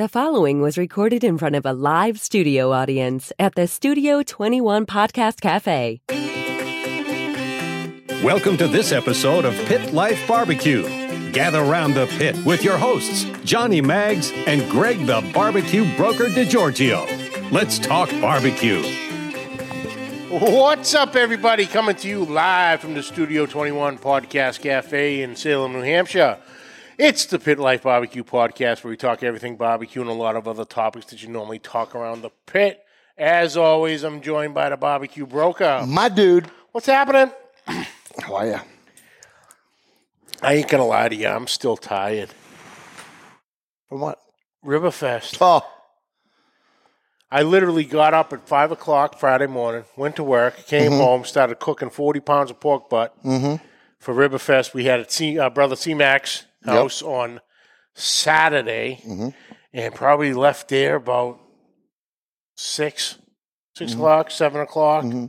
The following was recorded in front of a live studio audience at the Studio 21 Podcast Cafe. Welcome to this episode of Pit Life Barbecue. Gather round the pit with your hosts, Johnny Maggs and Greg the Barbecue Broker DiGiorgio. Let's talk barbecue. What's up, everybody? Coming to you live from the Studio 21 Podcast Cafe in Salem, New Hampshire. It's the Pit Life Barbecue Podcast where we talk everything barbecue and a lot of other topics that you normally talk around the pit. As always, I'm joined by the barbecue broker. My dude. What's happening? How are you? I ain't gonna lie to you, I'm still tired. From what? Riverfest. Oh, I literally got up at five o'clock Friday morning, went to work, came mm-hmm. home, started cooking forty pounds of pork butt mm-hmm. For Riverfest. We had at C, uh, brother C Mac's house on Saturday, mm-hmm. and probably left there about six, 6 mm-hmm. o'clock, seven o'clock. Mm-hmm.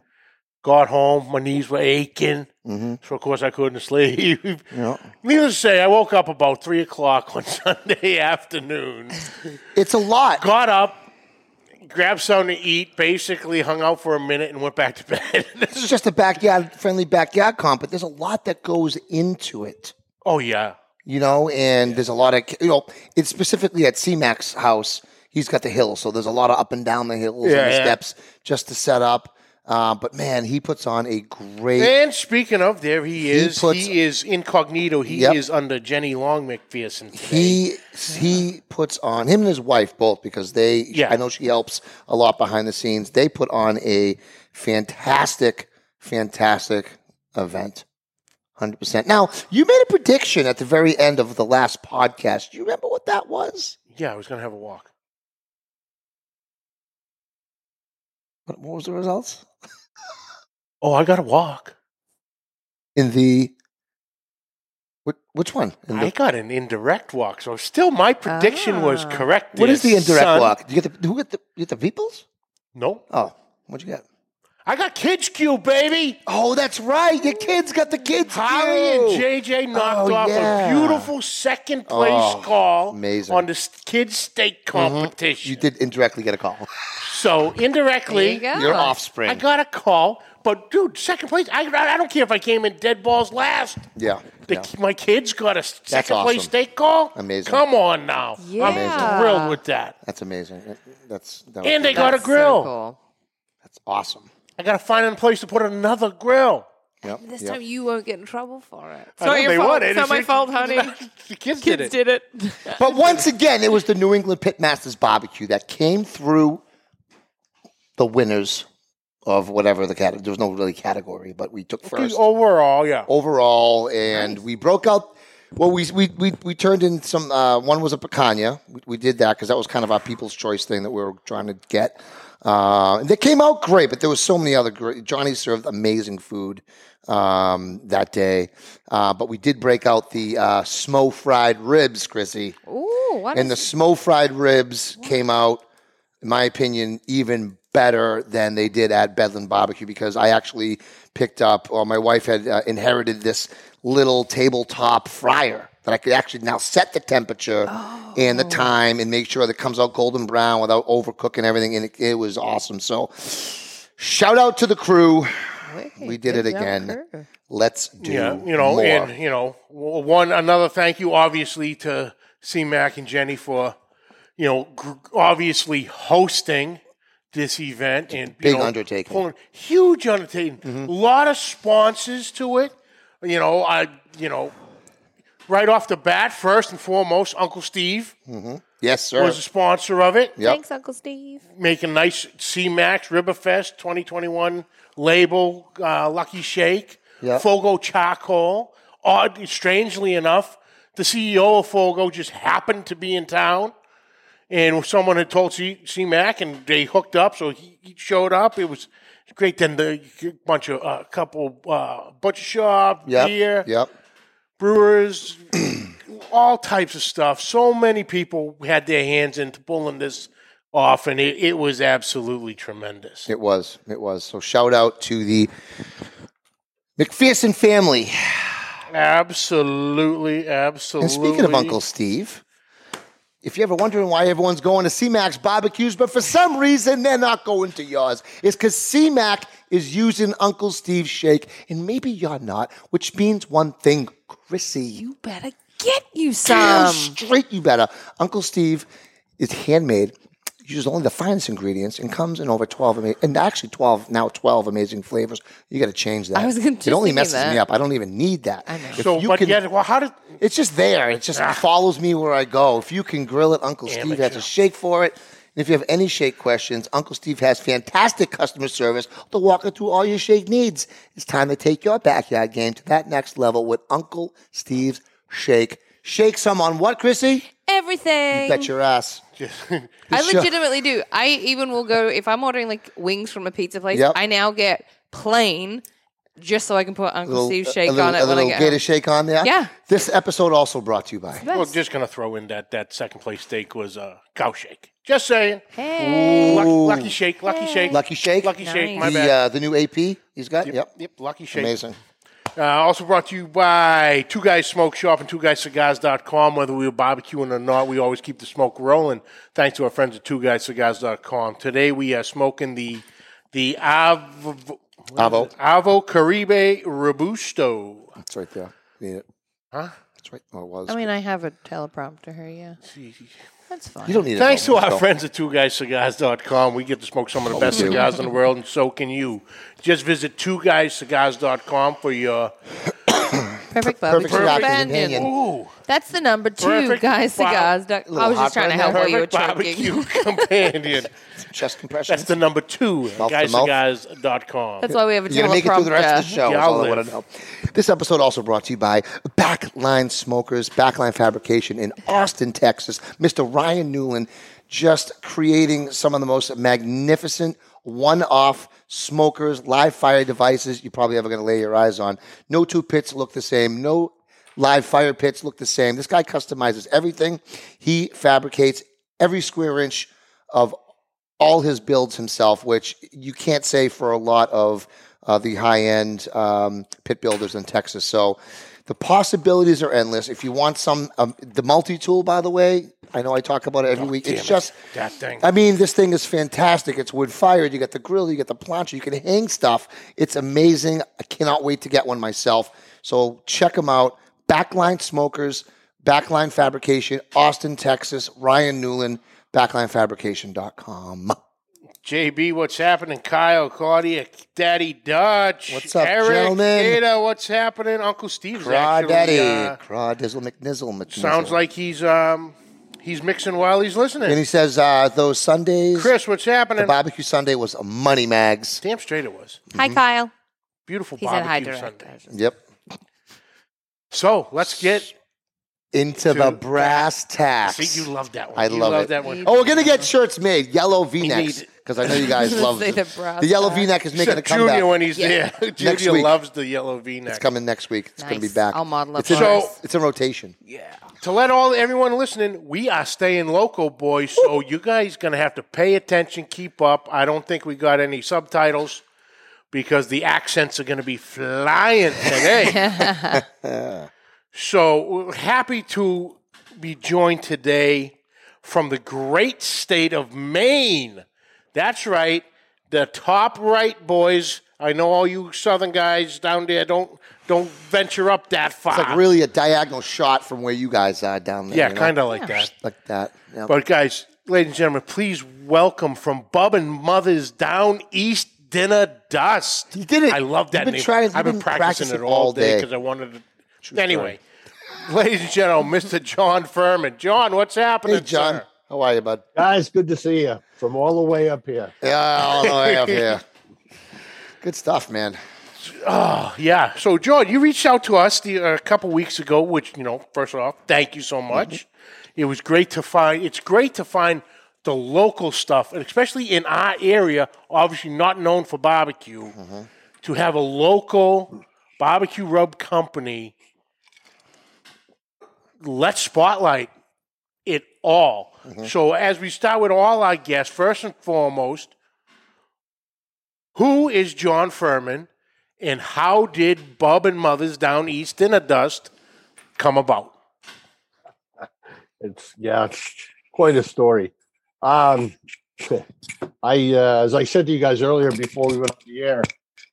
Got home, my knees were aching, so of course I couldn't sleep. yeah. Needless to say, I woke up about three o'clock on Sunday afternoon It's a lot. got up, grabbed something to eat, basically hung out for a minute, and went back to bed. This is just a backyard friendly backyard comp, but there's a lot that goes into it. oh yeah, You know, and there's a lot of you know, it's specifically at C-Mac's house. He's got the hill, so there's a lot of up and down the hills Yeah, and the yeah. steps just to set up. Uh, but man, he puts on a great. and speaking of, there he is. He, puts- is incognito. He Yep. is under Jenny Long McPherson. Today. He he puts on him and his wife both because they. Yeah. I know she helps a lot behind the scenes. They put on a fantastic, fantastic event. Hundred percent. Now you made a prediction at the very end of the last podcast. Do you remember what that was? yeah, I was gonna have a walk. What, what was the results Oh, I got to walk. in the? Which, which one? In the, I got an indirect walk, so still my prediction was Ah. correct. What is the indirect son. walk? Did you get the who get the you get the peoples? No, Oh, what'd you get? I got Kids Cube, baby. Oh, that's right. Your kids got the kids. Harry and. JJ knocked Oh, off yeah. a beautiful second place Oh, call amazing. on the kids steak competition. You did indirectly get a call. So indirectly, There you go. Your offspring. I got a call. But dude, second place. I, I don't care if I came in dead balls last. yeah. The, yeah. My kids got a second place awesome. steak call. Amazing. Come on now. Yeah. I'm thrilled with that. That's amazing. That's that And they got a That's grill. So cool. that's awesome. I got to find a place to put another grill. Yep. This yep. time you won't get in trouble for it. It's I not your they fault. would. It's not my fault, honey. the kids, did Kids it. did it. But once again, it was the New England Pitmasters barbecue that came through the winners of whatever the category. There was no really category, but we took first Overall, yeah. overall, and we broke out. Well, we we we, we turned in some. Uh, one was a picanha. We, we did that because that was kind of our people's choice thing that we were trying to get. Uh, and they came out great, but there was so many other great. Johnny served amazing food um, that day, uh, but we did break out the uh, smo fried ribs, Chrissy. Ooh, what And the is- smo fried ribs came out, in my opinion, even better than they did at Bedlam Barbecue because I actually picked up, or my wife had uh, inherited this little tabletop fryer that I could actually now set the temperature and the time and make sure that it comes out golden brown without overcooking everything. And it, it was awesome. So, shout out to the crew. we did it again. crew. Let's do Yeah, you know, more. and you know, one another thank you, obviously, to C Mac and Jenny for, you know, gr- obviously hosting this event and you big know, undertaking. pulling- huge undertaking. A lot of sponsors to it. You know, I, you know, right off the bat, first and foremost, Uncle Steve yes, sir. was a sponsor of it. Yep. Thanks, Uncle Steve. Making nice C Mac's Riverfest 2021 label, uh, Lucky Shake, Yep. Fogo Charcoal. Odd, strangely enough, the CEO of Fogo just happened to be in town, and someone had told C, C Mac, and they hooked up, so he, he showed up. It was great. Then the bunch of a uh, couple uh, butcher shop, Yep. beer, Yep. brewers, all types of stuff. So many people had their hands into pulling this off, and it, it was absolutely tremendous. It was. It was. So shout out to the McPherson family. Absolutely, absolutely. And speaking of Uncle Steve, if you're ever wondering why everyone's going to C-Mac's barbecues, but for some reason they're not going to yours, it's because C-Mac is using Uncle Steve's shake, and maybe you're not, which means one thing, Chrissy. You better get you Damn some. straight you better. Uncle Steve is handmade, uses only the finest ingredients, and comes in over 12, ama- and actually 12, now 12 amazing flavors. You got to change that. I was gonna- It just only thinking messes that. me up. I don't even need that. I know. If So, you but can- yet, well, how did it's just there. It just ah. follows me where I go. If you can grill it, Uncle Steve has a shake for it. And if you have any shake questions, Uncle Steve has fantastic customer service to walk you through all your shake needs. It's time to take your backyard game to that next level with Uncle Steve's Shake. Shake some on what, Chrissy? Everything. Bet your ass. I Sure. legitimately do. I even will go if I'm ordering like wings from a pizza place. Yep. I now get plain just so I can put Uncle Little- Steve's shake little, on it a when I little get gator home. shake on there. Yeah. This episode also brought to you by. Well, just gonna throw in that that second place steak was a uh, cow shake. Just saying. Hey. Lucky, lucky shake, lucky shake, Lucky Shake. lucky shake. My Nice. the, bad. uh, the new AP he's got. yep, Yep. yep, lucky shake. Amazing. Uh, also brought to you by Two Guys Smoke Shop and Two Guys Cigars.com. Whether we were barbecuing or not, we always keep the smoke rolling. Thanks to our friends at Two Guys Cigars.com. Today we are smoking the the Avo, Avo. Avo Caribe Robusto. That's right there. Need it. Huh? That's right. Oh, it was. I mean, I have a teleprompter here. Yeah, that's fine. you don't need. Thanks to our So- friends at Two Guys twoguyscigars.com. we get to smoke some of the oh, best cigars in the world, and so can you. Just visit TwoGuysCigars.com for your perfect barbecue cigar companion. companion. ooh That's the number two, Perfect guys. bar- Cigars. I was just hot trying to help now. while you were perfect choking. barbecue companion. chest compression. That's the number two. Mouth to mouth. GuyCigars.com. That's why we have a You're gonna make it through the rest of the teleprompter. show. is Yeah, all I want to know. This episode also brought to you by Backline Smokers, Backline Fabrication in Austin, Texas. Mr. Ryan Newland just creating some of the most magnificent one-off smokers, live fire devices you're probably ever going to lay your eyes on. No two pits look the same. No live fire pits look the same. This guy customizes everything. He fabricates every square inch of all his builds himself, which you can't say for a lot of uh, the high end um, pit builders in Texas. So the possibilities are endless. If you want some, um, the multi tool, by the way, I know I talk about it every week. It's it. just That thing. I mean, this thing is fantastic. It's wood fired. You got the grill, you got the plancha, you can hang stuff. It's amazing. I cannot wait to get one myself. So check them out. Backline Smokers, Backline Fabrication, Austin, Texas. Ryan Newland, backlinefabrication.com. JB, what's happening? Kyle, Claudia, Daddy Dutch. What's up, Eric, gentlemen? Ada, what's happening? Uncle Steve's Craw actually. Daddy. uh, Craw Dizzle McNizzle. McNizzle. sounds like he's um he's mixing while he's listening. And he says, uh, those Sundays, Chris, what's happening? the barbecue Sunday was a money mags. Damn straight it was. Hi, Kyle. Beautiful He said hi, barbecue. Sunday. Yep. So let's get. Into the brass tacks. See, you love that one. I You love it. that one. Oh, we're gonna get shirts made, yellow V-necks, need- because I know you guys love Say the, the brass the yellow. V-neck is making a Junior comeback. when he's Yeah. there. Next Junior week. loves the yellow V-neck. It's coming next week. It's gonna be back. I'll model up it's in, so it's in rotation. Yeah. To let all everyone listening, we are staying local, boys. So you guys gonna have to pay attention, keep up. I don't think we got any subtitles because the accents are gonna be flying today. so happy to be joined today from the great state of Maine. That's right, the top right boys. I know all you southern guys down there don't don't venture up that far. It's like really a diagonal shot from where you guys are down there. Yeah, you know? kind of like that. like that. Yeah. But guys, ladies and gentlemen, please welcome from Bub and Mother's Down East Dinner Dust. You did it. I love that been name. trying- I've been, been practicing, practicing it all all day day. because I wanted to. Anyway, ladies and gentlemen, Mr. John Furman. John, what's happening? hey, John, sir? How are you, bud? Guys, good to see you from all the way up here. Yeah, all the way up here. Good stuff, man. Oh yeah. So, John, you reached out to us the, uh, a couple weeks ago, which you know, first off, thank you so much. It was great to find. It's great to find the local stuff, and especially in our area, obviously not known for barbecue, to have a local barbecue rub company. Let's spotlight it all. So, as we start with all our guests, first and foremost, who is John Furman? and how did Bub and Mother's Down East Dinner Dust come about? It's yeah, it's quite a story. Um, I, uh, as I said to you guys earlier before we went on the air,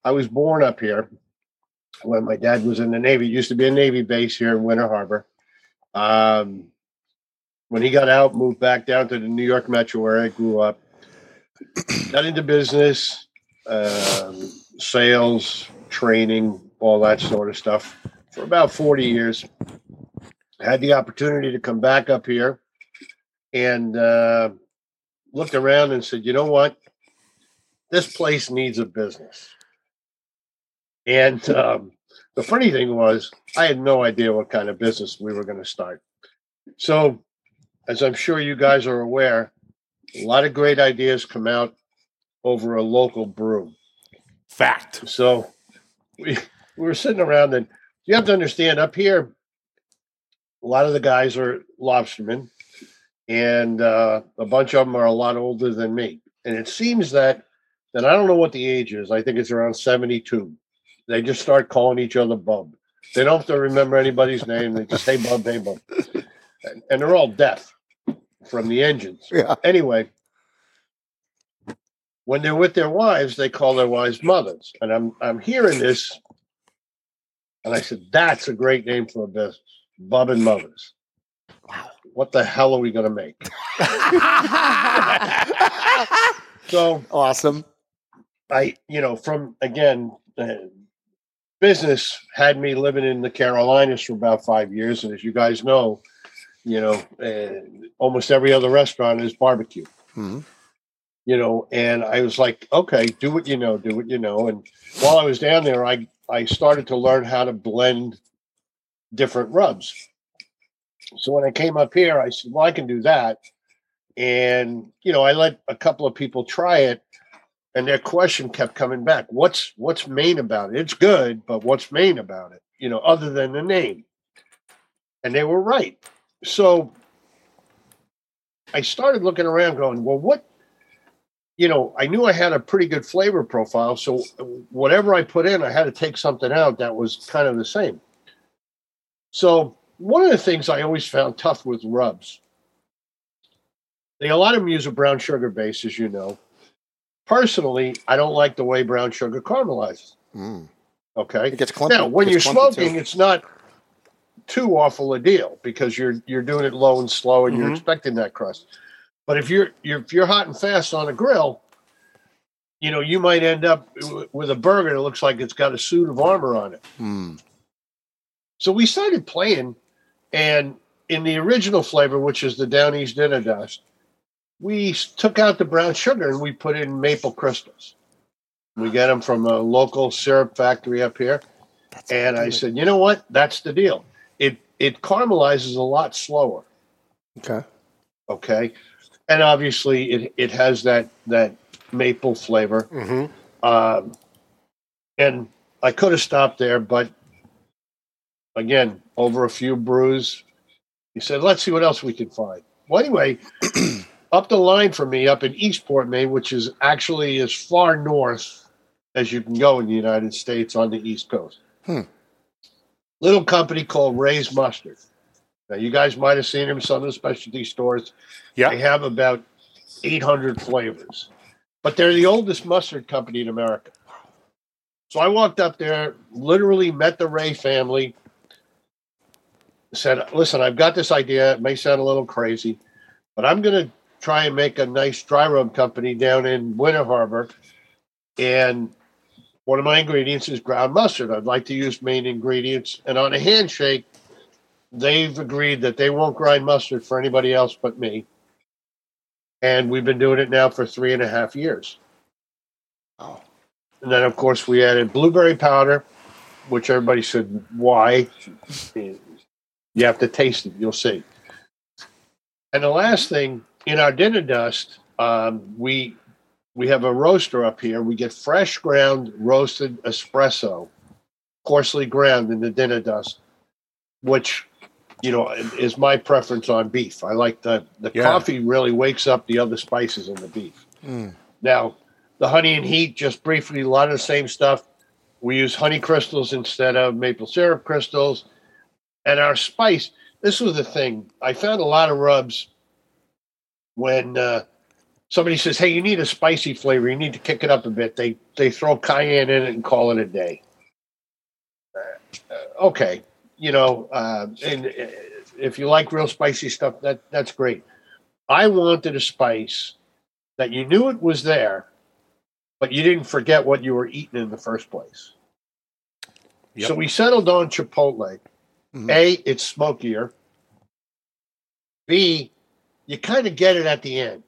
I was born up here when my dad was in the Navy. It used to be a Navy base here in Winter Harbor. Um, when he got out, moved back down to the New York metro where I grew up, got into business, um, sales, training, all that sort of stuff for about 40 years. Had the opportunity to come back up here and uh, looked around and said, you know what? This place needs a business. And um, the funny thing was, I had no idea what kind of business we were going to start. So, as I'm sure you guys are aware, a lot of great ideas come out over a local brew. Fact. So, we, we were sitting around, and you have to understand up here, a lot of the guys are lobstermen, and uh, a bunch of them are a lot older than me. And it seems that, and I don't know what the age is, I think it's around 72 they just start calling each other Bub. They don't have to remember anybody's name. They just say Bub, hey Bub, and, and they're all deaf from the engines. Yeah. Anyway, when they're with their wives, they call their wives mothers, and I'm I'm hearing this, and I said that's a great name for a business, Bub and Mothers. Wow. What the hell are we going to make? so Awesome. I, you know, from again, uh, business had me living in the Carolinas for about five years, and as you guys know, you know, uh, almost every other restaurant is barbecue. Mhm. You know, and I was like, okay, do what you know, do what you know. And while I was down there, I I started to learn how to blend different rubs. So when I came up here, I said, well, I can do that. And you know, I let a couple of people try it, and their question kept coming back what's what's Maine about it it's good but what's Maine about it you know other than the name and they were right so i started looking around going well what you know i knew i had a pretty good flavor profile so whatever i put in i had to take something out that was kind of the same so one of the things i always found tough with rubs they a lot of them use a brown sugar base as you know personally, I don't like the way brown sugar caramelizes. Mm. Okay. It gets clumpy. Now, when It you're smoking, too. it's not too awful a deal because you're you're doing it low and slow, and you're Mhm. expecting that crust. But if you're you're if you're hot and fast on a grill, you know you might end up w- with a burger that looks like it's got a suit of armor on it. Mm. So we started playing, and in the original flavor, which is the Down East Dinner Dust, we took out the brown sugar and we put in maple crystals. We get them from a local syrup factory up here, and I said, you know what? That's the deal. It caramelizes a lot slower. Okay. Okay, and obviously it it has that that maple flavor. hmm Um, and I could have stopped there, but again, over a few brews, he said, let's see what else we can find. Well, anyway, up the line for me, up in Eastport, Maine, which is actually as far north as you can go in the United States on the East Coast. Hmm. Little company called Raye's Mustard. Now, you guys might have seen them some of the specialty stores. Yeah. They have about 800 flavors, but they're the oldest mustard company in America. So I walked up there, literally met the Raye family, said, Listen, I've got this idea. It may sound a little crazy, but I'm going to try and make a nice dry rub company down in Winter Harbor. And one of my ingredients is ground mustard. I'd like to use Maine ingredients. And on a handshake, they've agreed that they won't grind mustard for anybody else but me. And we've been doing it now for three and a half years. Oh. And then, of course, we added blueberry powder, which everybody said, why? You have to taste it, you'll see. And the last thing, in our dinner dust, um, we we have a roaster up here. We get fresh ground roasted espresso, coarsely ground in the dinner dust, which you know is my preference on beef. I like the the Yeah. coffee really wakes up the other spices in the beef. Mm. Now, the honey and heat, just briefly, a lot of the same stuff. We use honey crystals instead of maple syrup crystals. And our spice, this was the thing. I found a lot of rubs when uh, somebody says, "Hey, you need a spicy flavor. You need to kick it up a bit." They they throw cayenne in it and call it a day. Uh, okay, you know, uh, and uh, if you like real spicy stuff, that that's great. I wanted a spice that you knew it was there, but you didn't forget what you were eating in the first place. Yep. So we settled on Chipotle. Mhm. A, it's smokier. B, you kind of get it at the end.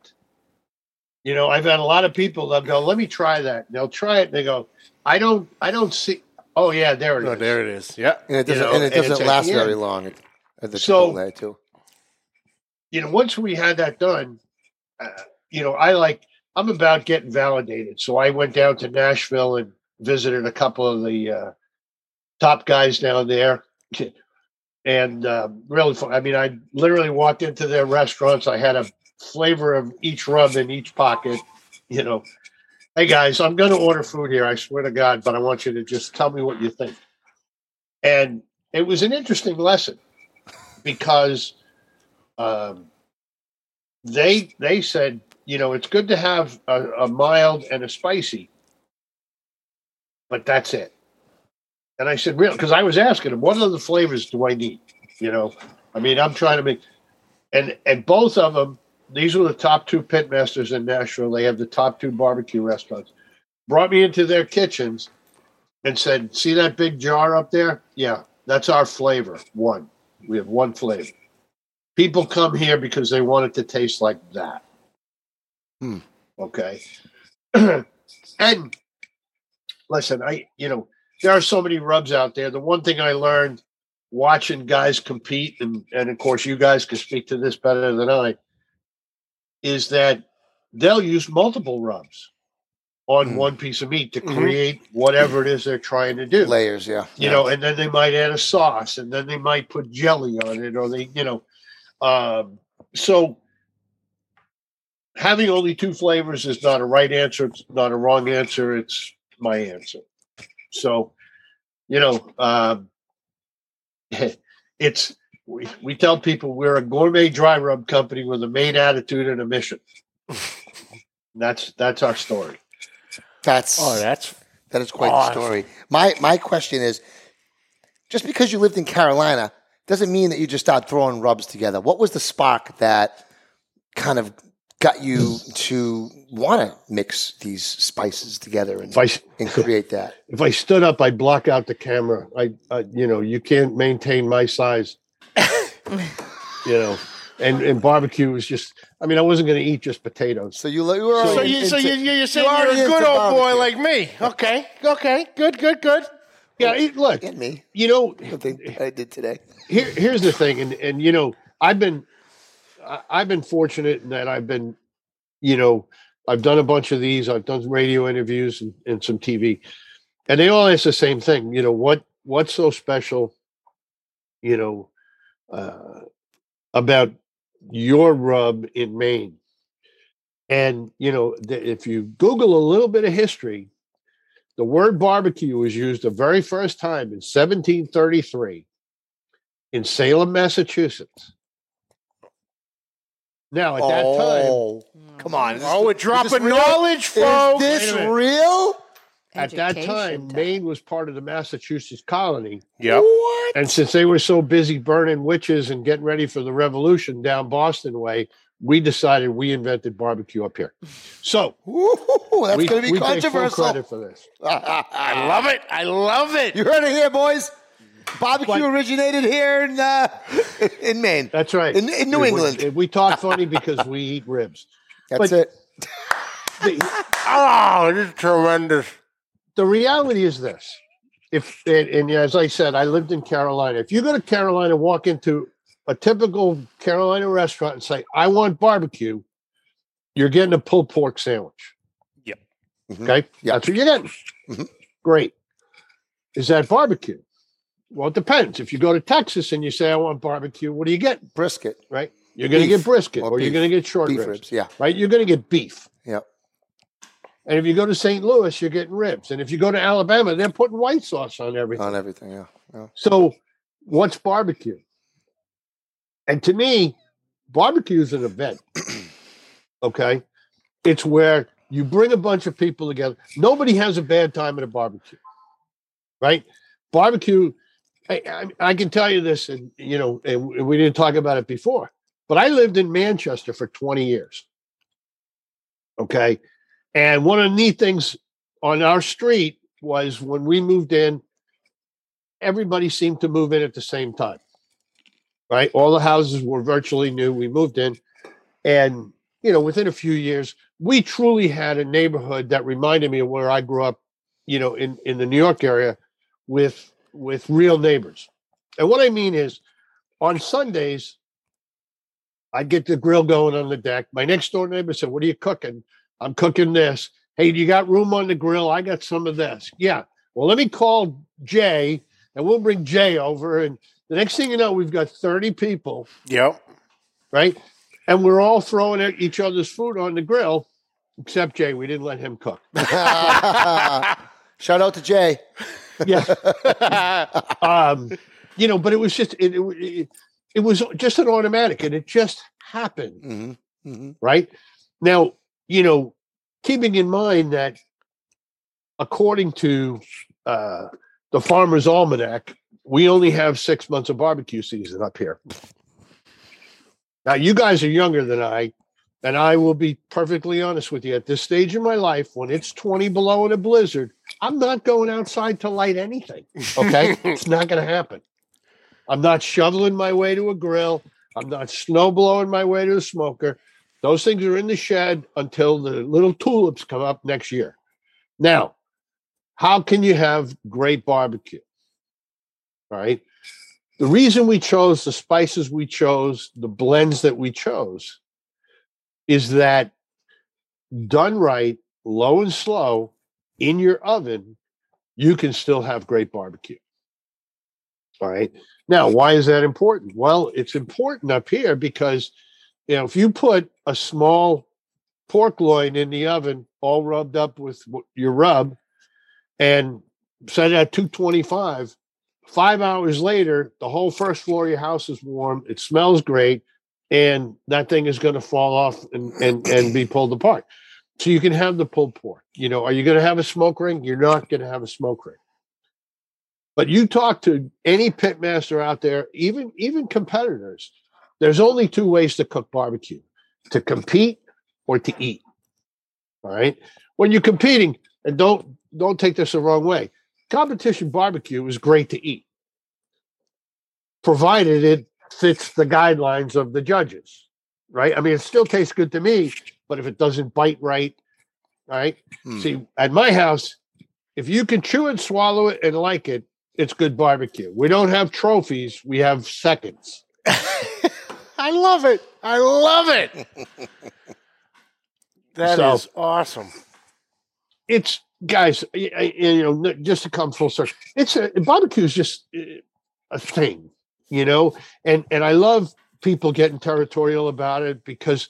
You know, I've had a lot of people that go, "Let me try that." They'll try it, they go, "I don't, I don't see." Oh yeah, there it is. Oh, there it is. Yeah. And it doesn't, know, and it doesn't at last the very end. long at, at the So- Chipotle too. you know, once we had that done, uh, you know, I like, I'm about getting validated. So I went down to Nashville and visited a couple of the uh, top guys down there. And uh, really fun. I mean, I literally walked into their restaurants. I had a flavor of each rub in each pocket. You know, hey guys, I'm going to order food here. I swear to God, but I want you to just tell me what you think. And it was an interesting lesson because um, they they said, you know, it's good to have a, a mild and a spicy, but that's it. And I said, real, because I was asking them, what other flavors do I need? You know, I mean, I'm trying to make, and and both of them, these were the top two pitmasters in Nashville. They have the top two barbecue restaurants. Brought me into their kitchens and said, "See that big jar up there? Yeah, that's our flavor. One. We have one flavor." people come here because they want it to taste like that. Hmm. Okay. and listen, I, you know, there are so many rubs out there. The one thing I learned watching guys compete, and, and of course, you guys can speak to this better than I, is that they'll use multiple rubs on Hmm. one piece of meat to Mhm. create whatever it is they're trying to do Layers, yeah. you yeah. know, and then they might add a sauce, and then they might put jelly on it, or they, you know, um, so having only two flavors is not a right answer. It's not a wrong answer. It's my answer. So, you know, um, it's we, we tell people we're a gourmet dry rub company with a Maine attitude and a mission. that's that's our story. That's Oh, that's That is quite Awesome. the story. My my question is, just because you lived in Carolina doesn't mean that you just start throwing rubs together. What was the spark that kind of got you to want to mix these spices together and, If and create that? if I stood up, I'd block out the camera. I, I you know, you can't maintain my size. you know, and and barbecue was just. I mean, I wasn't going to eat just potatoes. So you, you were so you so you you you're saying already you're a good old boy like me. Okay. Okay. Good. Good. Good. Yeah, eat, look, me. you know, I I did today. here, here's the thing, and and you know, I've been, I- I've been fortunate in that I've been, you know, I've done a bunch of these. I've done radio interviews and, and some TV, and they all ask the same thing. You know, what what's so special, you know, uh, about your rub in Maine? And you know, th- if you Google a little bit of history, the word barbecue was used the very first time in 1733 in Salem, Massachusetts. Now, at that time, oh, come on! Is this- Oh, we're is this dropping real? knowledge, folks. Is this real? At that time, Education time. Maine was part of the Massachusetts colony. Yep. What? And since they were so busy burning witches and getting ready for the revolution down Boston way, we decided we invented barbecue up here. So Ooh, that's we, going to be we take full controversial. credit for this. I love it. I love it. You heard it here, boys. Barbecue But- originated here in uh, in Maine. That's right. In- in New We- England. We talk funny because we eat ribs. That's but- it. The, Oh, this is tremendous. The reality is this. If and, and as I said, I lived in Carolina. If you go to Carolina, walk into a typical Carolina restaurant and say, "I want barbecue," you're getting a pulled pork sandwich. Yep. Mhm. Okay, Yep. that's what you're getting. Mhm. Great. Is that barbecue? Well, it depends. If you go to Texas and you say, "I want barbecue," what do you get? Brisket, Right? You're going to get brisket, or or, you're going to get short ribs. ribs. Yeah. Right? You're going to get beef. Yep. And if you go to St. Louis, you're getting ribs. And if you go to Alabama, they're putting white sauce on everything. On everything. Yeah. yeah. So, what's barbecue? And to me, barbecue is an event. Okay. It's where you bring a bunch of people together. Nobody has a bad time at a barbecue, right? Barbecue, I, I, I can tell you this, and you know, and we didn't talk about it before, but I lived in Manchester for 20 years. Okay. And one of the neat things on our street was when we moved in, everybody seemed to move in at the same time. Right? All the houses were virtually new. We moved in. And, you know, within a few years, we truly had a neighborhood that reminded me of where I grew up, you know, in, in the New York area with with real neighbors. And what I mean is on Sundays, I'd get the grill going on the deck. My next door neighbor said, What are you cooking? I'm cooking this. Hey, do you got room on the grill? I got some of this. Yeah. Well, let me call Jay and we'll bring Jay over. And the next thing you know, we've got 30 people, Yep. right? And we're all throwing at each other's food on the grill, except Jay. We didn't let him cook. Shout out to Jay. Yeah. um, you know, but it was just, it, it, it was just an automatic and it just happened. hmm hmm right? Now, you know, keeping in mind that according to uh, the Farmer's Almanac, we only have six months of barbecue season up here. Now, you guys are younger than I, and I will be perfectly honest with you. At this stage in my life, when it's 20 below in a blizzard, I'm not going outside to light anything. Okay. it's not going to happen. I'm not shoveling my way to a grill. I'm not snow blowing my way to a smoker. Those things are in the shed until the little tulips come up next year. Now, how can you have great barbecue? All right. The reason we chose the spices we chose, the blends that we chose, is that done right, low and slow in your oven, you can still have great barbecue. All right. Now, why is that important? Well, it's important up here because you know if you put a small pork loin in the oven, all rubbed up with your rub, and set it at 225, five hours later, the whole first floor of your house is warm. It smells great, and that thing is going to fall off and, and and be pulled apart. So you can have the pulled pork. You know, are you going to have a smoke ring? You're not going to have a smoke ring. But you talk to any pitmaster out there, even even competitors, there's only two ways to cook barbecue: to compete or to eat. All right. When you're competing, and don't don't take this the wrong way, competition barbecue is great to eat, provided it fits the guidelines of the judges. Right. I mean, it still tastes good to me, but if it doesn't bite right, all right. Hmm. See, at my house, if you can chew and swallow it and like it, it's good barbecue. We don't have trophies, we have seconds. I love it. I love it. That is So- awesome. It's guys, you know, just to come full circle, it's a barbecue is just uh, a thing, you know, and and I love people getting territorial about it because,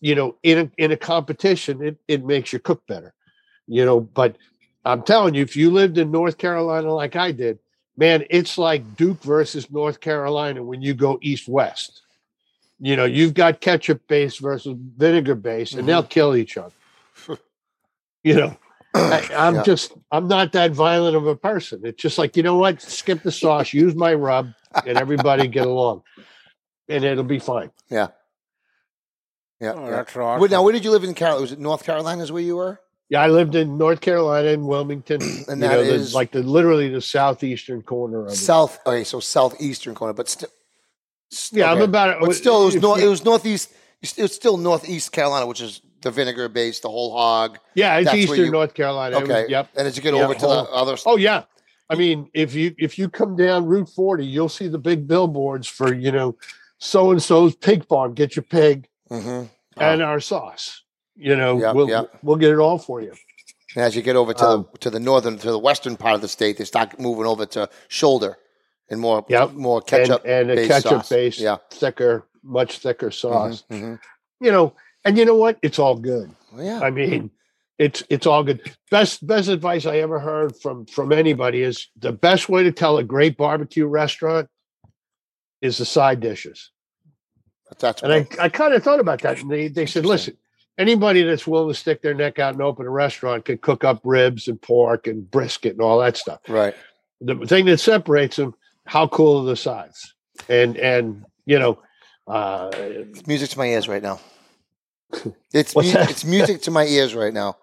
you know, in a, in a competition, it it makes you cook better, you know. But I'm telling you, if you lived in North Carolina like I did, man, it's like Duke versus North Carolina when you go east west. You know, you've got ketchup base versus vinegar base, and they'll mm-hmm. kill each other. you know, I, I'm Yeah. just, I'm not that violent of a person. It's just like, you know what? Skip the sauce, use my rub, and everybody get along, and it'll be fine. Yeah. Yeah. Oh, yeah. that's awesome. Wait, now, where did you live in Carolina? Was it North Carolina? Is where you were? Yeah, I lived in North Carolina in Wilmington, And you that know, the- like the literally the southeastern corner of it. South. Okay, so southeastern corner, but still. Yeah, I'm about- it. But still, it was, if north, you- it was northeast. It was still northeast Carolina, which is the vinegar base, the whole hog. Yeah, it's That's eastern you- North Carolina. It was- Okay. yep. And as you get Yeah, over to the other. Oh yeah. I mean, if you if you come down Route 40, you'll see the big billboards for, you know, so and so's pig farm, get your pig Mhm. and our sauce. You know, Yeah, we'll yeah. we'll get it all for you. And as you get over to Um, the to the northern to the western part of the state, they start moving over to shoulder and more Yep. more ketchup and, and a ketchup base, Yeah. thicker, much thicker sauce. Mhm, mhm. You know, and you know what? It's all good. Well, yeah. I mean, it's it's all good. Best best advice I ever heard from from anybody is the best way to tell a great barbecue restaurant is the side dishes. That's And I, I kind of thought about that. And they, they said, listen, anybody that's willing to stick their neck out and open a restaurant could cook up ribs and pork and brisket and all that stuff. Right. The thing that separates them, how cool are the sides? And and you know, uh, It's music to my ears right now. It's mu- it's music to my ears right now.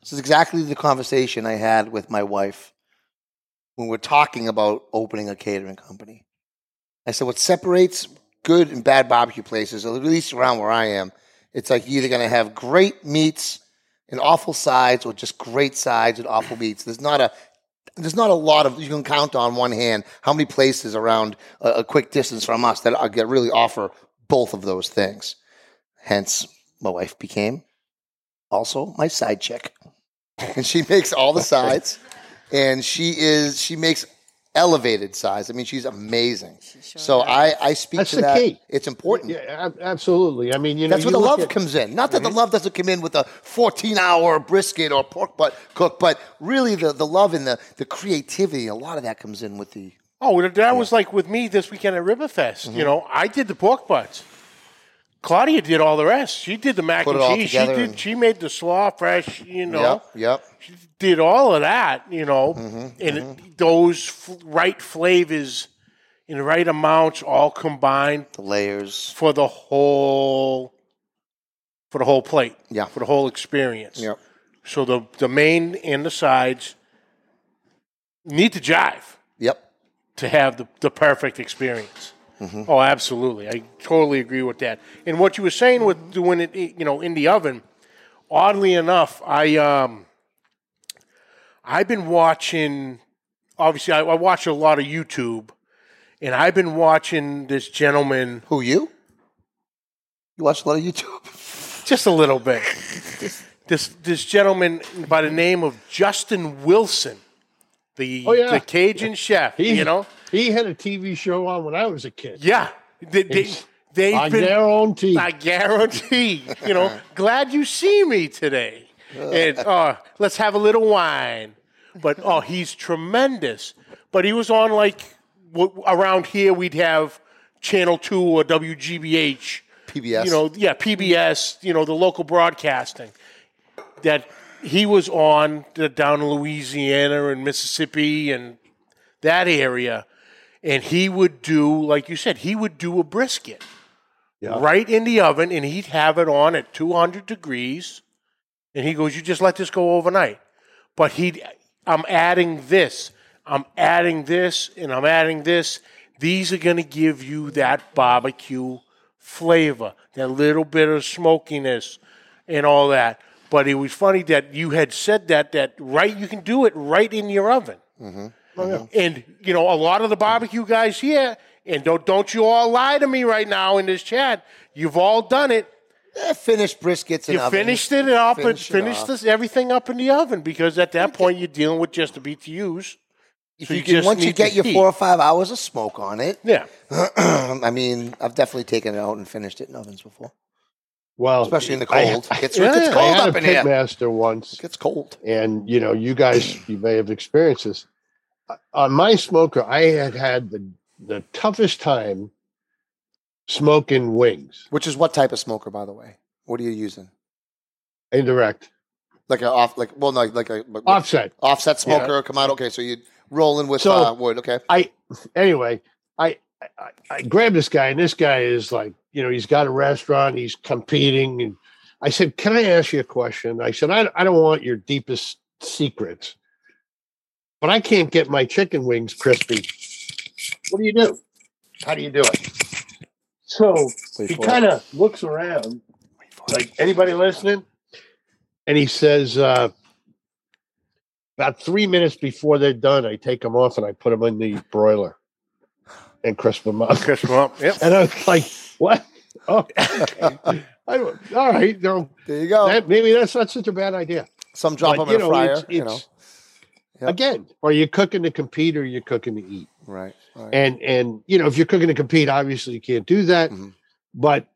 This is exactly the conversation I had with my wife when we're talking about opening a catering company. I said, what separates good and bad barbecue places, at least around where I am, it's like you're either going to have great meats and awful sides, or just great sides and awful meats. There's not a there's not a lot of you can count on one hand how many places around a, a quick distance from us that that really offer both of those things. Hence, my wife became also my side chick, and she makes all the sides, and she is she makes elevated size. I mean, she's amazing. So I I speak That's to the that. key. It's important. yeah, absolutely. I mean, you know, That's where you the love at- Mm-hmm. comes in. Not that the love doesn't come in with a 14 hour brisket or pork butt cook, but really the, the love and the, the creativity, a lot of that comes in with the. Oh, that that was like with me this weekend at Riverfest. Mm-hmm. You know, I did the pork butts. Claudia did all the rest. She did the mac Put and cheese. She did. and- She made the slaw fresh. You know, Yep, yep. she did all of that. You know, Mm-hmm, and it- those f- right flavors in the right amounts all combined The layers. for the whole for the whole plate. Yeah. for the whole experience. Yep. So the the main and the sides need to jive Yep. to have the, the perfect experience. Oh, absolutely. I totally agree with that. And what you were saying with doing it, you know, in the oven, oddly enough, I um, I've been watching. Obviously, I, I watch a lot of YouTube, and I've been watching this gentleman Who, you? You watch a lot of YouTube? just a little bit. this this gentleman by the name of Justin Wilson, the Oh, yeah. the Cajun chef. He, you know, he had a TV show on when I was a kid. yeah. They, they, they've on been their own TV. I guarantee. You know, glad you see me today. And uh, let's have a little wine. But oh, he's tremendous. But he was on like w- around here. We'd have Channel Two or WGBH. PBS. You know, yeah, PBS. You know, the local broadcasting. That he was on the, down in Louisiana and Mississippi and that area, and he would do like you said. He would do a brisket Yeah. right in the oven, and he'd have it on at 200 degrees. And he goes, "You just let this go overnight." But he, I'm adding this, I'm adding this, and I'm adding this. These are going to give you that barbecue flavor, that little bit of smokiness, and all that. But it was funny that you had said that that right, you can do it right in your oven. Mm-hmm. And you know, a lot of the barbecue guys here, and don't don't you all lie to me right now in this chat. You've all done it. Eh, finished briskets and You ovens. finished it up and Finish it finished this, everything up in the oven because at that point you're dealing with just the BTUs. If so you you can, once you get your heat. four or five hours of smoke on it, Yeah. I mean, I've definitely taken it out and finished it in ovens before, well, especially in the I- cold. It's, Yeah, it's I cold I had up a in here. pitmaster once, It gets cold. and you know, you guys, you may have experienced this. Uh, On my smoker, I had had the the toughest time smoking wings. Which is what type of smoker, by the way? What are you using? Indirect Like a off, like well, no, like a like- offset. offset smoker. Come out. Okay, so you rolling with So- uh, wood. Okay. I anyway, I, I I grabbed this guy, and this guy is like, you know, he's got a restaurant, he's competing, and I said, "Can I ask you a question?" I said, "I I don't want your deepest secrets, but I can't get my chicken wings crispy. What do you do? How do you do it?" So Wait he kind of looks around, like anybody listening, and he says, uh, about three minutes before they're done, I take them off and I put them in the broiler and crisp them up. Crisp them up. Yep. And I was like, "What? Oh, okay. I, don't- all right. No, There you go. that, maybe that's not such a bad idea. Some drop But, them in a fryer. it's- you know. Yep. Again, are you cooking to compete or you're cooking to eat? Right. right. and and you know if you're cooking to compete obviously you can't do that Mhm. but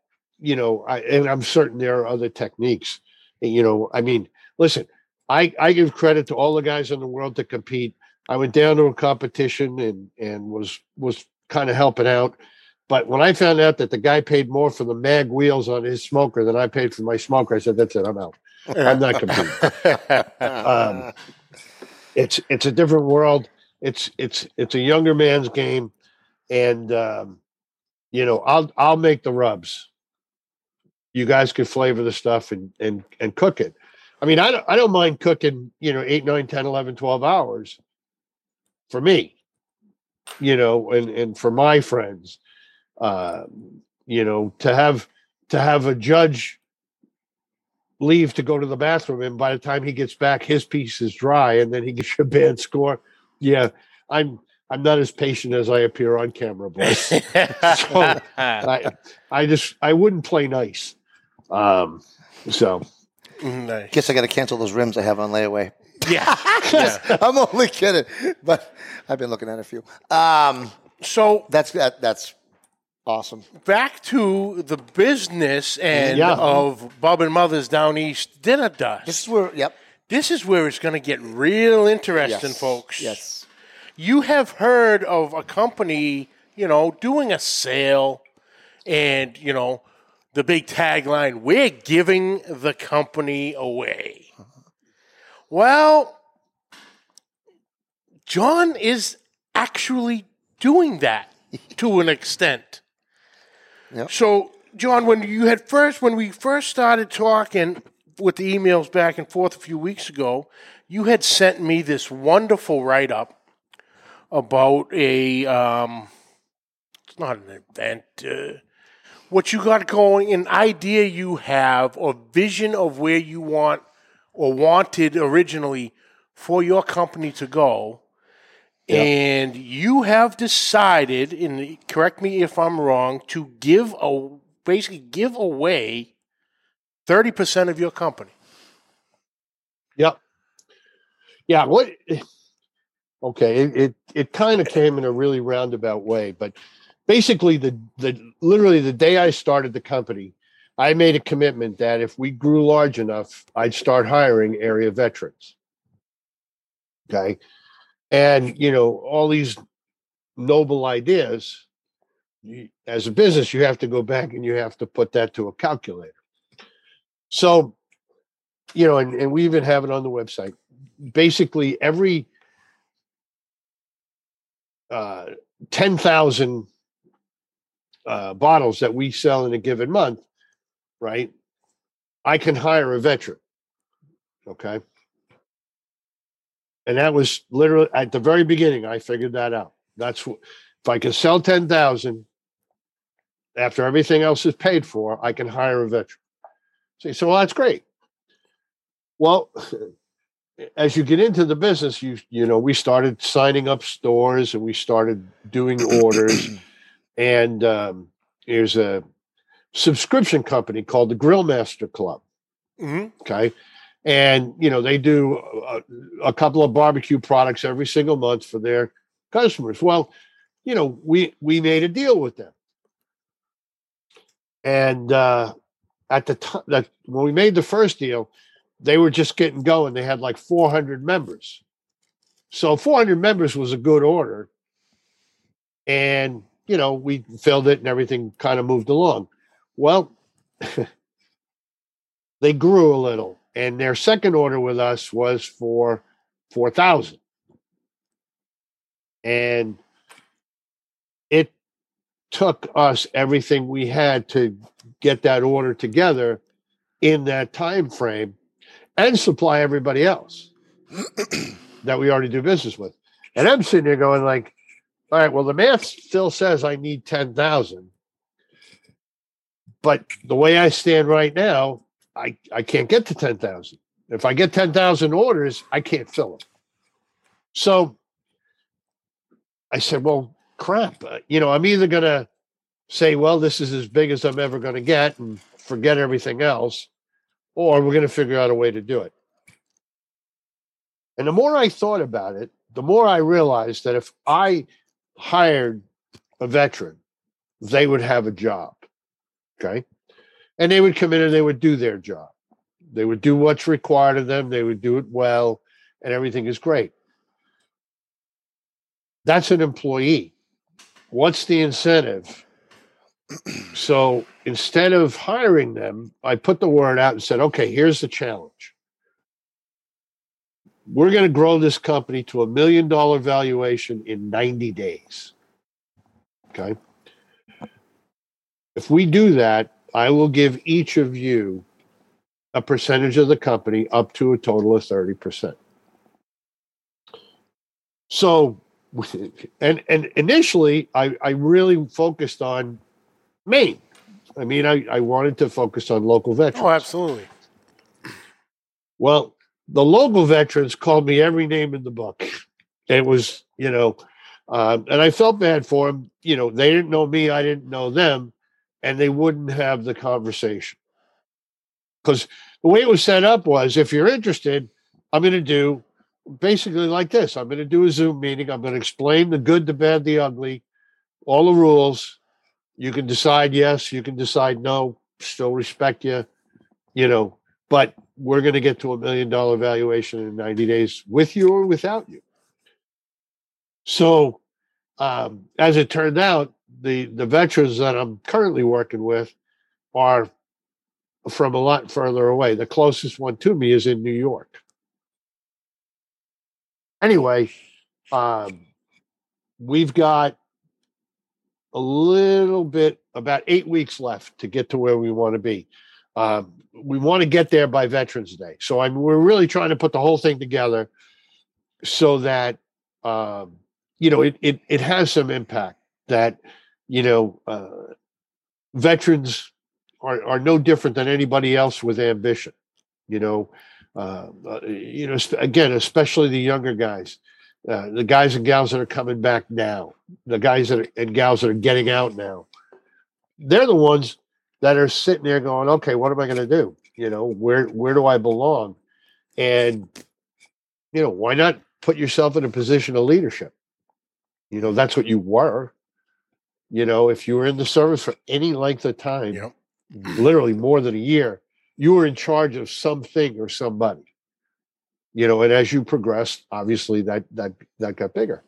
you know i and i'm certain there are other techniques you know i mean listen i i give credit to all the guys in the world that compete i went down to a competition and and was was kind of helping out But when I found out that the guy paid more for the mag wheels on his smoker than I paid for my smoker, I said, "That's it. I'm out. I'm not competing." um, it's it's a different world. It's it's it's a younger man's game, and um, you know I'll I'll make the rubs. You guys can flavor the stuff and and and cook it. I mean, I don't I don't mind cooking. You know, eight, nine, 10, 11, 12 hours for me. You know, and and for my friends, uh, you know, to have to have a judge leave to go to the bathroom and by the time he gets back his piece is dry and then he gets a bad score yeah i'm i'm not as patient as i appear on camera boys so i i just i wouldn't play nice um so nice. Guess I got to cancel those rims I have on layaway. Yeah. yeah. I'm only kidding, but I've been looking at a few. Um, So that's that, that's awesome. back to the business and Yeah. of Bub and Mutha's Down East Dinner Dust. This is where, yep. This is where it's going to get real interesting, Yes. folks. Yes. You have heard of a company, you know, doing a sale and, you know, the big tagline, we're giving the company away. Well, John is actually doing that to an extent. So, John, when you had first, when we first started talking with the emails back and forth a few weeks ago, you had sent me this wonderful write up about a, um, it's not an event, uh, what you got going, an idea you have or vision of where you want or wanted originally for your company to go. And you have decided, and correct me if I'm wrong, to give a basically give away thirty percent of your company. Yep. Yeah. What? Okay. It it, it kind of came in a really roundabout way, but basically, the the literally the day I started the company, I made a commitment that if we grew large enough, I'd start hiring area veterans. Okay. And you know all these noble ideas. As a business, you have to go back and you have to put that to a calculator. So, you know, and, and we even have it on the website basically every uh, 10,000 uh, bottles that we sell in a given month, right? I can hire a veteran. Okay. And that was literally at the very beginning, I figured that out. That's what, if I can sell 10,000 after everything else is paid for, I can hire a veteran. So, you say, well, that's great. Well, as you get into the business, you you know, we started signing up stores and we started doing orders. and um, there's a subscription company called the Grill Master Club. Mm-hmm. Okay. And, you know, they do a, a couple of barbecue products every single month for their customers. Well, you know, we we made a deal with them. And uh, at the time that when we made the first deal, they were just getting going. They had like 400 members. So 400 members was a good order. And, you know, we filled it and everything kind of moved along. Well, they grew a little. And their second order with us was for 4,000. And it took us everything we had to get that order together in that time frame and supply everybody else that we already do business with. And I'm sitting there going like, all right, well, the math still says I need 10,000. But the way I stand right now, I, I can't get to 10,000. If I get 10,000 orders, I can't fill them. So I said, well, crap. uh, You know, I'm either going to say, well, this is as big as I'm ever going to get and forget everything else, or we're going to figure out a way to do it. And the more I thought about it, the more I realized that if I hired a veteran, they would have a job. Okay. And they would come in and they would do their job. They would do what's required of them, they would do it well, and everything is great. That's an employee. What's the incentive so instead of hiring them, I put the word out and said, okay, here's the challenge. We're going to grow this company to a million dollar valuation in 90 days. Okay. If we do that, I will give each of you a percentage of the company up to a total of 30%. So, and and initially, I, I really focused on Maine. I mean, I, I wanted to focus on local veterans. Oh, absolutely. Well, the local veterans called me every name in the book. It was, you know, um, and I felt bad for them. You know, they didn't know me, I didn't know them, and they wouldn't have the conversation. Because the way it was set up was if you're interested, I'm going to do basically like this I'm going to do a Zoom meeting. I'm going to explain the good, the bad, the ugly, all the rules. You can decide yes, you can decide no, still respect you, you know, but we're going to get to a million dollar valuation in 90 days with you or without you. So, um, as it turned out, the the veterans that I'm currently working with are from a lot further away. The closest one to me is in New York. Anyway, um, we've got a little bit, about eight weeks left to get to where we want to be. Um, we want to get there by Veterans Day. So I'm, we're really trying to put the whole thing together so that, um, you know, it, it, it has some impact that, you know, uh, veterans are, are no different than anybody else with ambition. You know, uh, uh, you know, again, especially the younger guys, uh, the guys and gals that are coming back now, the guys that are, and gals that are getting out now, they're the ones that are sitting there going, "Okay, what am I going to do? You know, where where do I belong?" And you know, why not put yourself in a position of leadership? You know, that's what you were. You know, if you were in the service for any length of time, Yep. literally more than a year, you were in charge of something or somebody. You know, and as you progressed, obviously that that that got bigger.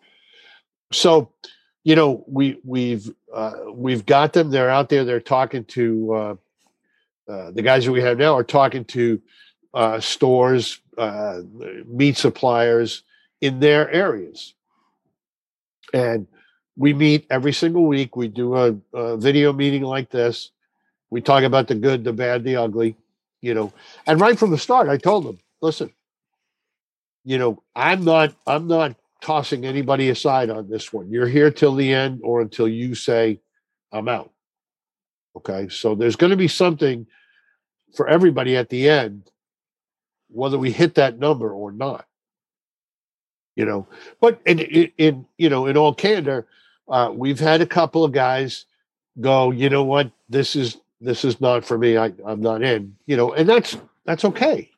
So, you know, we we've uh, we've got them. They're out there. They're talking to uh, uh, the guys that we have now are talking to uh, stores, uh, meat suppliers in their areas, and we meet every single week. We do a, a video meeting like this. We talk about the good, the bad, the ugly you know. And right from the start i told them listen you know i'm not i'm not tossing anybody aside on this one. You're here till the end or until you say i'm out okay? So there's going to be something for everybody at the end whether we hit that number or not. You know? But in in, in you know in all candor uh, we've had a couple of guys go you know what this is this is not for me. I, I'm not in, you know, and that's that's okay.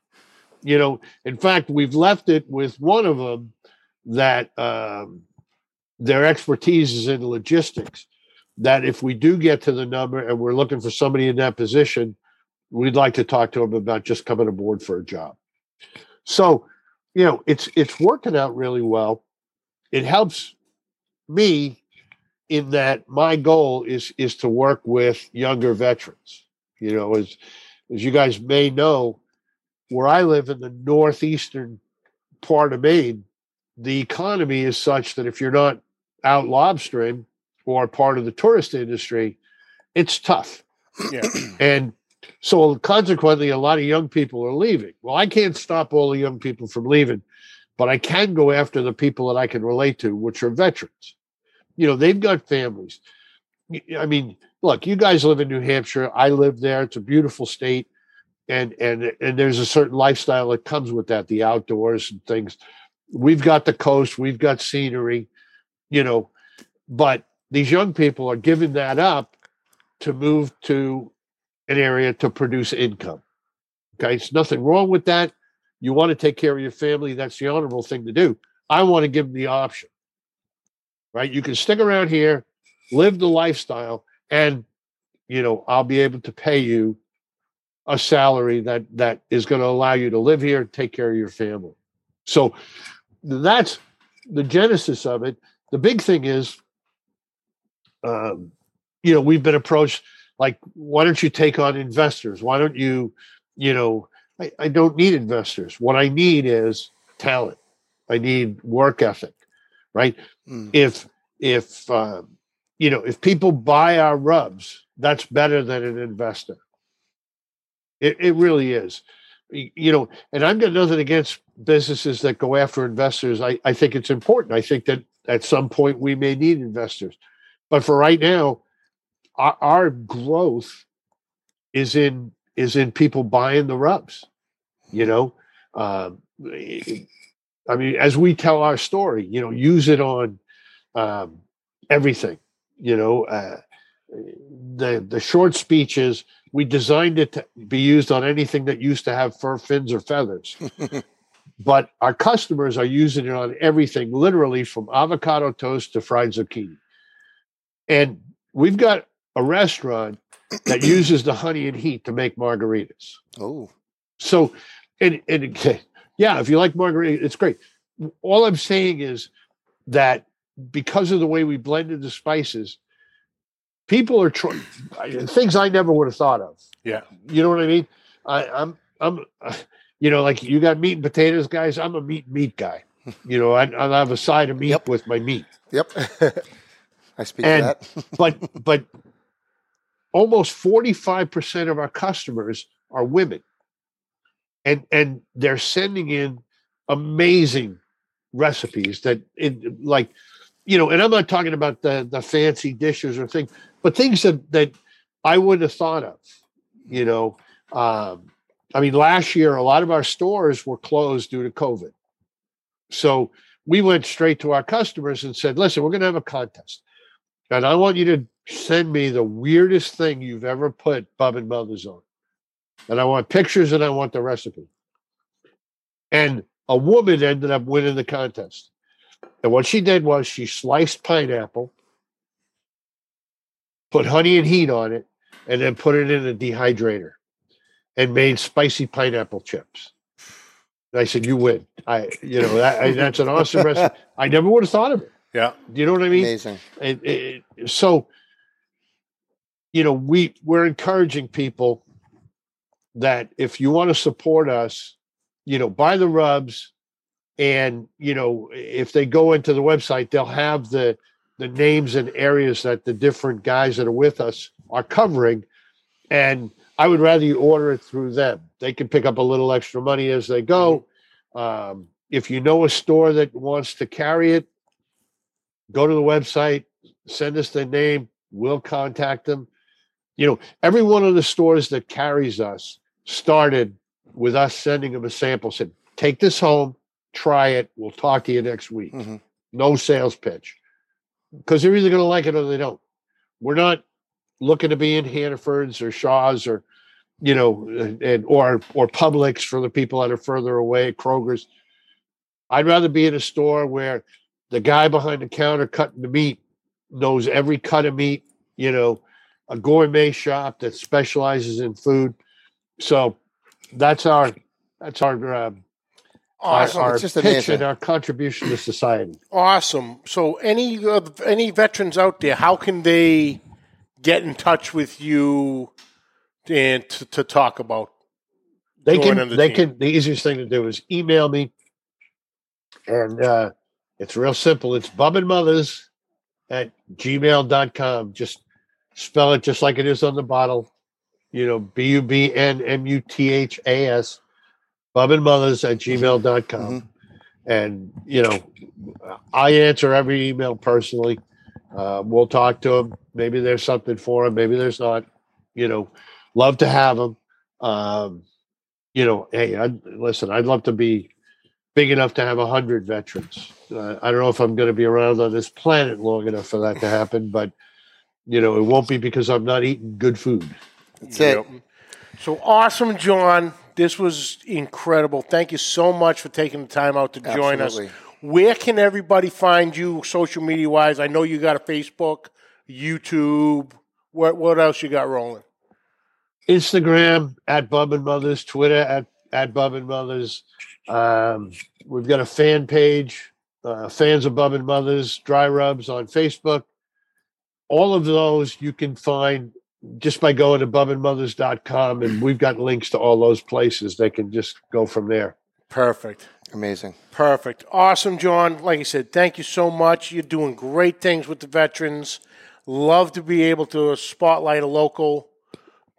You know, in fact, we've left it with one of them that um, their expertise is in logistics. That if we do get to the number and we're looking for somebody in that position, we'd like to talk to them about just coming aboard for a job. So, you know, it's it's working out really well. It helps me in that my goal is is to work with younger veterans. You know, as as you guys may know, where I live in the northeastern part of Maine, the economy is such that if you're not out lobstering or part of the tourist industry, it's tough. Yeah. And so consequently, a lot of young people are leaving. Well, I can't stop all the young people from leaving, but I can go after the people that I can relate to, which are veterans you know they've got families. I mean look you guys live in new hampshire. I live there. It's a beautiful state. And and and there's a certain lifestyle that comes with that the outdoors and things. We've got the coast. We've got scenery you know. But these young people are giving that up to move to an area to produce income. Okay? It's nothing wrong with that. You want to take care of your family. That's the honorable thing to do. I want to give them the option right? You can stick around here, live the lifestyle, and you know I'll be able to pay you a salary that that is going to allow you to live here, and take care of your family. So that's the genesis of it. The big thing is, um, you know, we've been approached like, why don't you take on investors? Why don't you, you know, I, I don't need investors. What I need is talent. I need work ethic, right? Mm. If if uh, you know if people buy our rubs, that's better than an investor. It it really is. You know, and I've got nothing against businesses that go after investors. I, I think it's important. I think that at some point we may need investors. But for right now, our, our growth is in is in people buying the rubs. You know, um, I mean, as we tell our story, you know, use it on um, everything. You know, uh, the the short speeches we designed it to be used on anything that used to have fur fins or feathers. but our customers are using it on everything, literally from avocado toast to fried zucchini. And we've got a restaurant that uses the honey and heat to make margaritas. Oh, So, and, and yeah, if you like margarita, it's great. All I'm saying is that because of the way we blended the spices, people are trying things I never would have thought of. Yeah. You know what I mean? I, I'm, I'm, uh, you know, like you got meat and potatoes, guys. I'm a meat meat guy. You know, I, I'll have a side of meat Yep. with my meat yep. I speak And- that. but but almost 45% of our customers are women and and they're sending in amazing recipes that it like you know and i'm not talking about the the fancy dishes or things but things that that i wouldn't have thought of you know um i mean last year a lot of our stores were closed due to covid so we went straight to our customers and said listen we're going to have a contest and I want you to send me the weirdest thing you've ever put Bub and Mutha's on. And I want pictures and I want the recipe. And a woman ended up winning the contest. And what she did was she sliced pineapple, put honey and heat on it, and then put it in a dehydrator and made spicy pineapple chips. And I said, "You win." I, you know, that, I, that's an awesome recipe. I never would have thought of it. Yeah. Do you know what I mean? Amazing. it, it, so you know we we're encouraging people that if you want to support us you know buy the rubs and you know if they go into the website they'll have the the names and areas that the different guys that are with us are covering and i would rather you order it through them. They can pick up a little extra money as they go. Um, if you know a store that wants to carry it go to the website, send us their name, we'll contact them. You know, every one of the stores that carries us started with us sending them a sample, said, take this home, try it, we'll talk to you next week. Mhm. No sales pitch. Because they're either going to like it or they don't. We're not looking to be in Hannaford's or Shaw's or, you know, and or or Publix for the people that are further away, Kroger's. I'd rather be in a store where the guy behind the counter cutting the meat knows every cut of meat, you know, a gourmet shop that specializes in food. So that's our that's our our, Awesome. our just pitch amazing. and our contribution to society. Awesome. So, any uh, any veterans out there, how can they get in touch with you and to, to talk about? They can the they team. can the easiest thing to do is email me and uh it's real simple. It's bubandmothers at gmail.com. Just spell it just like it is on the bottle. You know, B U B N M U T H A S, bubandmothers at gmail.com. Mhm. And, you know, I answer every email personally. Uh, we'll talk to them. Maybe there's something for them. Maybe there's not. You know, love to have them. Um, you know, hey, I'd, listen, I'd love to be big enough to have a hundred veterans. Uh, I don't know if I'm going to be around on this planet long enough for that to happen, but you know, it won't be because I'm not eating good food. That's it. So awesome, John. This was incredible. Thank you so much for taking the time out to join Absolutely. us. Where can everybody find you social media wise? I know you got a Facebook, YouTube. What what else you got rolling? Instagram at Bub and Muthas, Twitter at at Bub and Muthas. Um, we've got a fan page, uh, fans of Bub and Muthas, Dry Rubs on Facebook. all of those you can find just by going to bubandmothers.com and we've got links to all those places. They can just go from there. Perfect. Amazing. Perfect. Awesome, John. Like I said, thank you so much. You're doing great things with the veterans. Love to be able to spotlight a local.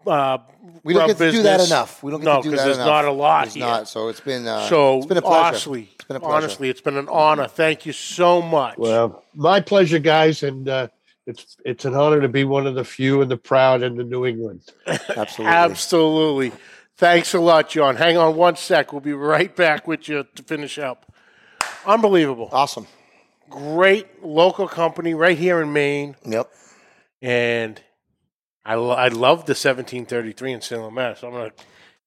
Uh, We don't get to do that enough. We don't get no, to do that enough. because there's enough. not a lot There's here. not. So it's been uh, so it's been a pleasure. honestly, it's been a pleasure. honestly, it's been an honor. Thank you so much. Well, my pleasure, guys, and uh, it's it's an honor to be one of the few and the proud in the New England. Absolutely. Absolutely. Thanks a lot, John. Hang on one sec. We'll be right back with you to finish up. Unbelievable. Awesome. Great local company right here in Maine. Yep. And I, lo- I love the 1733 in Salem, Mass. I'm going to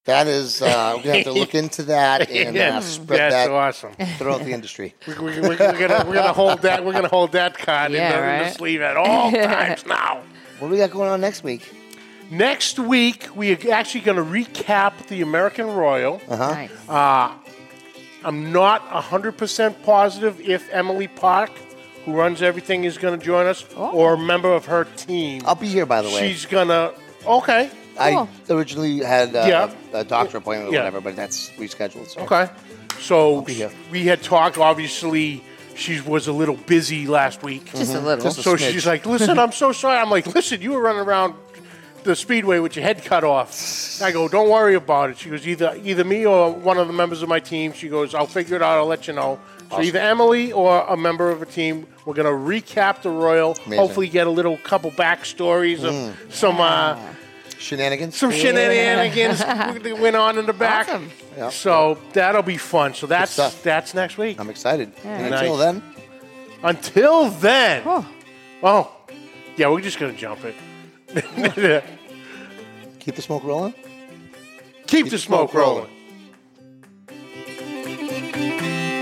That is, uh, we have to look into that and uh, spread That's that awesome. throughout the industry. We, we, we, we're gonna we're gonna hold that we're gonna hold that card Yeah, in, the, in the right? sleeve at all times now. What do we got going on next week? Next week we are actually going to recap the American Royal. Uh-huh. Nice. Uh, I'm not 100% positive if Emily Park, who runs everything, is going to join us or a member of her team. I'll be here, by the way. She's going to. Okay. I originally had uh, Yeah. a doctor appointment or Yeah. whatever, but that's rescheduled. So. Okay. So be here. we had talked, obviously, she was a little busy last week. Just a little. Just a So smidge. she's like, listen, I'm so sorry. I'm like, listen, you were running around the speedway with your head cut off. I go, don't worry about it. She goes, either either me or one of the members of my team. She goes, I'll figure it out. I'll let you know. So either Emily or a member of a team. We're gonna recap the Royal. Amazing. Hopefully, get a little couple backstories of some uh, Shenanigans? some shenanigans that went on in the back. Awesome. Yeah. So that'll be fun. So that's stuff. that's next week. I'm excited. And Nice. until then, Until then, Oh. oh yeah, we're just gonna jump it. keep the smoke rolling. Keep the smoke rolling.